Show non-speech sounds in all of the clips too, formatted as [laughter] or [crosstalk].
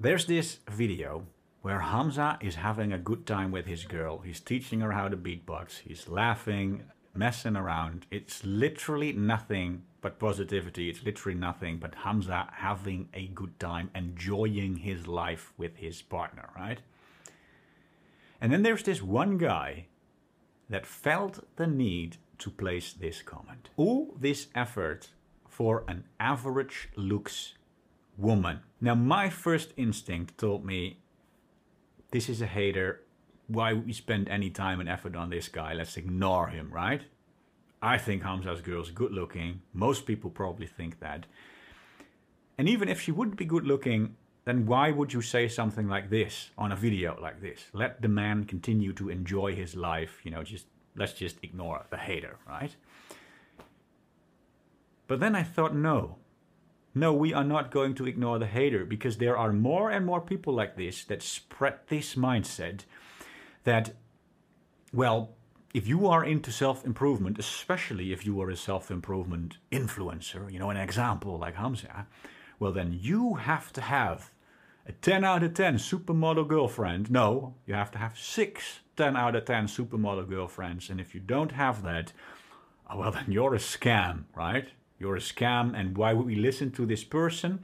There's this video where Hamza is having a good time with his girl. He's teaching her how to beatbox. He's laughing, messing around. It's literally nothing but positivity. It's literally nothing but Hamza having a good time, enjoying his life with his partner, right? And then there's this one guy that felt the need to place this comment. All this effort for an average looks woman. Now, my first instinct told me this is a hater. Why would we spend any time and effort on this guy? Let's ignore him, right? I think Hamza's girl is good looking. Most people probably think that. And even if she would be good looking, then why would you say something like this on a video like this? Let the man continue to enjoy his life, you know, just let's just ignore the hater, right? But then I thought, no, no, we are not going to ignore the hater because there are more and more people like this that spread this mindset that, well, if you are into self improvement, especially if you are a self improvement influencer, you know, an example like Hamza, well, then you have to have a 10 out of 10 supermodel girlfriend. No, you have to have six 10 out of 10 supermodel girlfriends. And if you don't have that, oh, well, then you're a scam, right? You're a scam, and why would we listen to this person?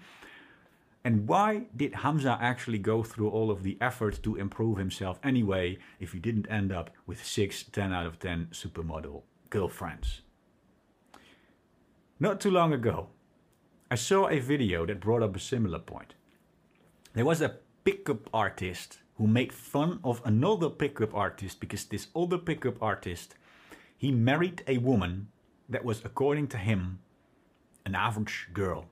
And why did Hamza actually go through all of the effort to improve himself anyway if he didn't end up with 6 10 out of 10 supermodel girlfriends? Not too long ago, I saw a video that brought up a similar point. There was a pickup artist who made fun of another pickup artist because this other pickup artist he married a woman that was according to him an average girl,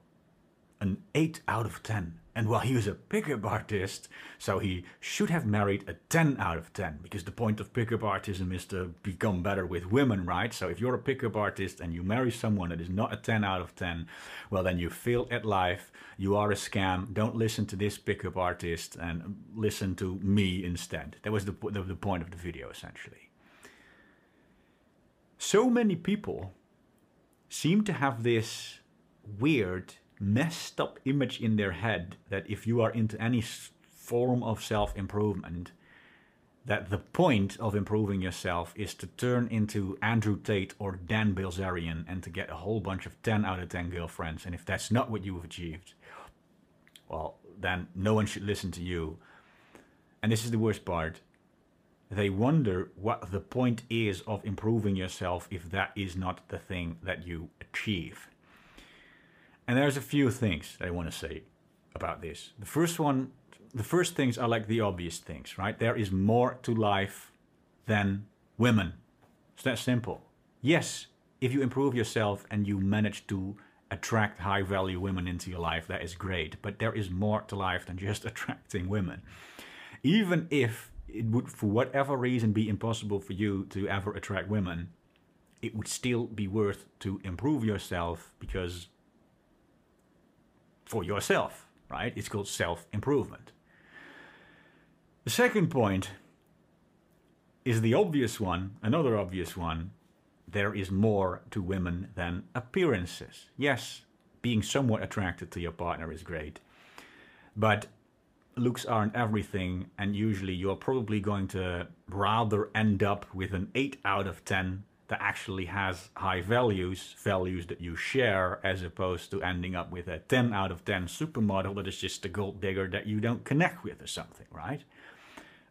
an 8 out of 10. And while he was a pickup artist, so he should have married a 10 out of 10, because the point of pickup artism is to become better with women, right? So if you're a pickup artist and you marry someone that is not a 10 out of 10, well, then you failed at life, you are a scam, don't listen to this pickup artist and listen to me instead. That was the, the, the point of the video, essentially. So many people seem to have this weird, messed up image in their head that if you are into any form of self improvement, that the point of improving yourself is to turn into Andrew Tate or Dan Bilzerian and to get a whole bunch of 10 out of 10 girlfriends. And if that's not what you've achieved, well, then no one should listen to you. And this is the worst part. They wonder what the point is of improving yourself if that is not the thing that you achieve. And there's a few things I want to say about this. The first one, the first things are like the obvious things, right? There is more to life than women. It's that simple. Yes, if you improve yourself and you manage to attract high value women into your life, that is great. But there is more to life than [laughs] just attracting women. Even if it would, for whatever reason, be impossible for you to ever attract women, it would still be worth to improve yourself because for yourself, right? It's called self improvement. The second point is the obvious one, another obvious one. There is more to women than appearances. Yes, being somewhat attracted to your partner is great, but looks aren't everything, and usually you're probably going to rather end up with an 8 out of 10 that actually has high values, values that you share, as opposed to ending up with a 10 out of 10 supermodel that is just a gold digger that you don't connect with or something, right?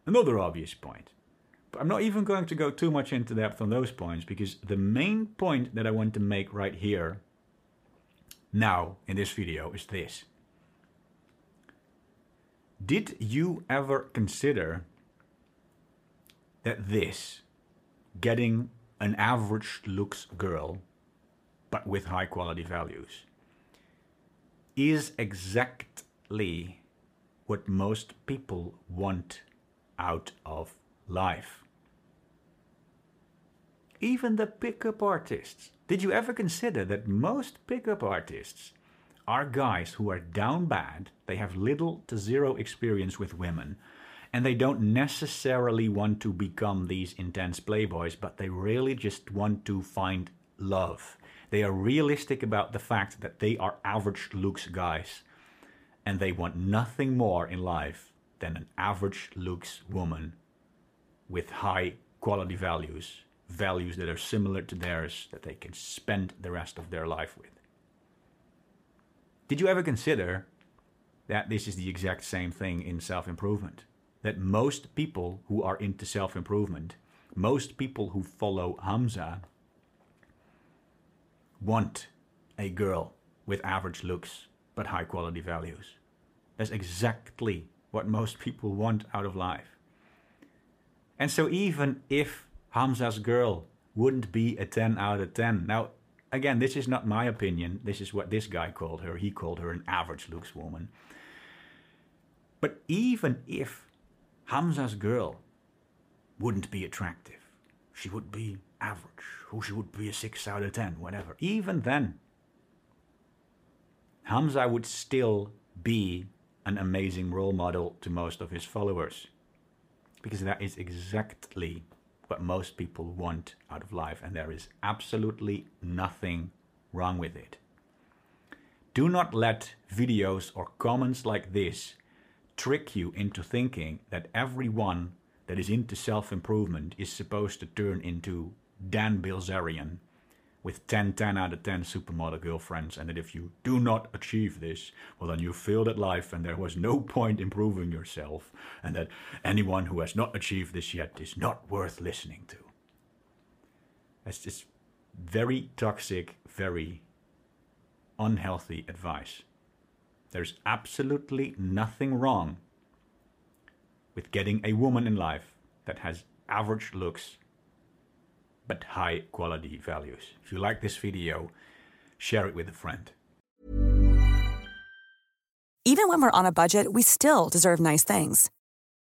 Another obvious point. But I'm not even going to go too much into depth on those points because the main point that I want to make right here, now in this video, is this. Did you ever consider that this, getting an average looks girl, but with high quality values, is exactly what most people want out of life? Even the pickup artists. Did you ever consider that most pickup artists are guys who are down bad, they have little to zero experience with women, and they don't necessarily want to become these intense playboys, but they really just want to find love. They are realistic about the fact that they are average looks guys, and they want nothing more in life than an average looks woman with high quality values, values that are similar to theirs that they can spend the rest of their life with. Did you ever consider that this is the exact same thing in self improvement? That most people who are into self improvement, most people who follow Hamza, want a girl with average looks but high quality values. That's exactly what most people want out of life. And so, even if Hamza's girl wouldn't be a 10 out of 10, now again, this is not my opinion. This is what this guy called her. He called her an average looks woman. But even if Hamza's girl wouldn't be attractive, she would be average, or she would be a 6 out of 10, whatever. Even then, Hamza would still be an amazing role model to most of his followers. Because that is exactly what most people want out of life, and there is absolutely nothing wrong with it. Do not let videos or comments like this trick you into thinking that everyone that is into self improvement is supposed to turn into Dan Bilzerian with 10 10 out of 10 supermodel girlfriends, and that if you do not achieve this, well, then you failed at life and there was no point improving yourself, and that anyone who has not achieved this yet is not worth listening to. That's just very toxic, very unhealthy advice. There's absolutely nothing wrong with getting a woman in life that has average looks but high quality values. If you like this video, share it with a friend. Even when we're on a budget, we still deserve nice things.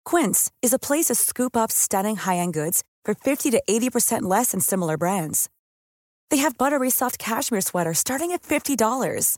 Quince is a place to scoop up stunning high end goods for 50 to 80% less than similar brands. They have buttery soft cashmere sweaters starting at $50,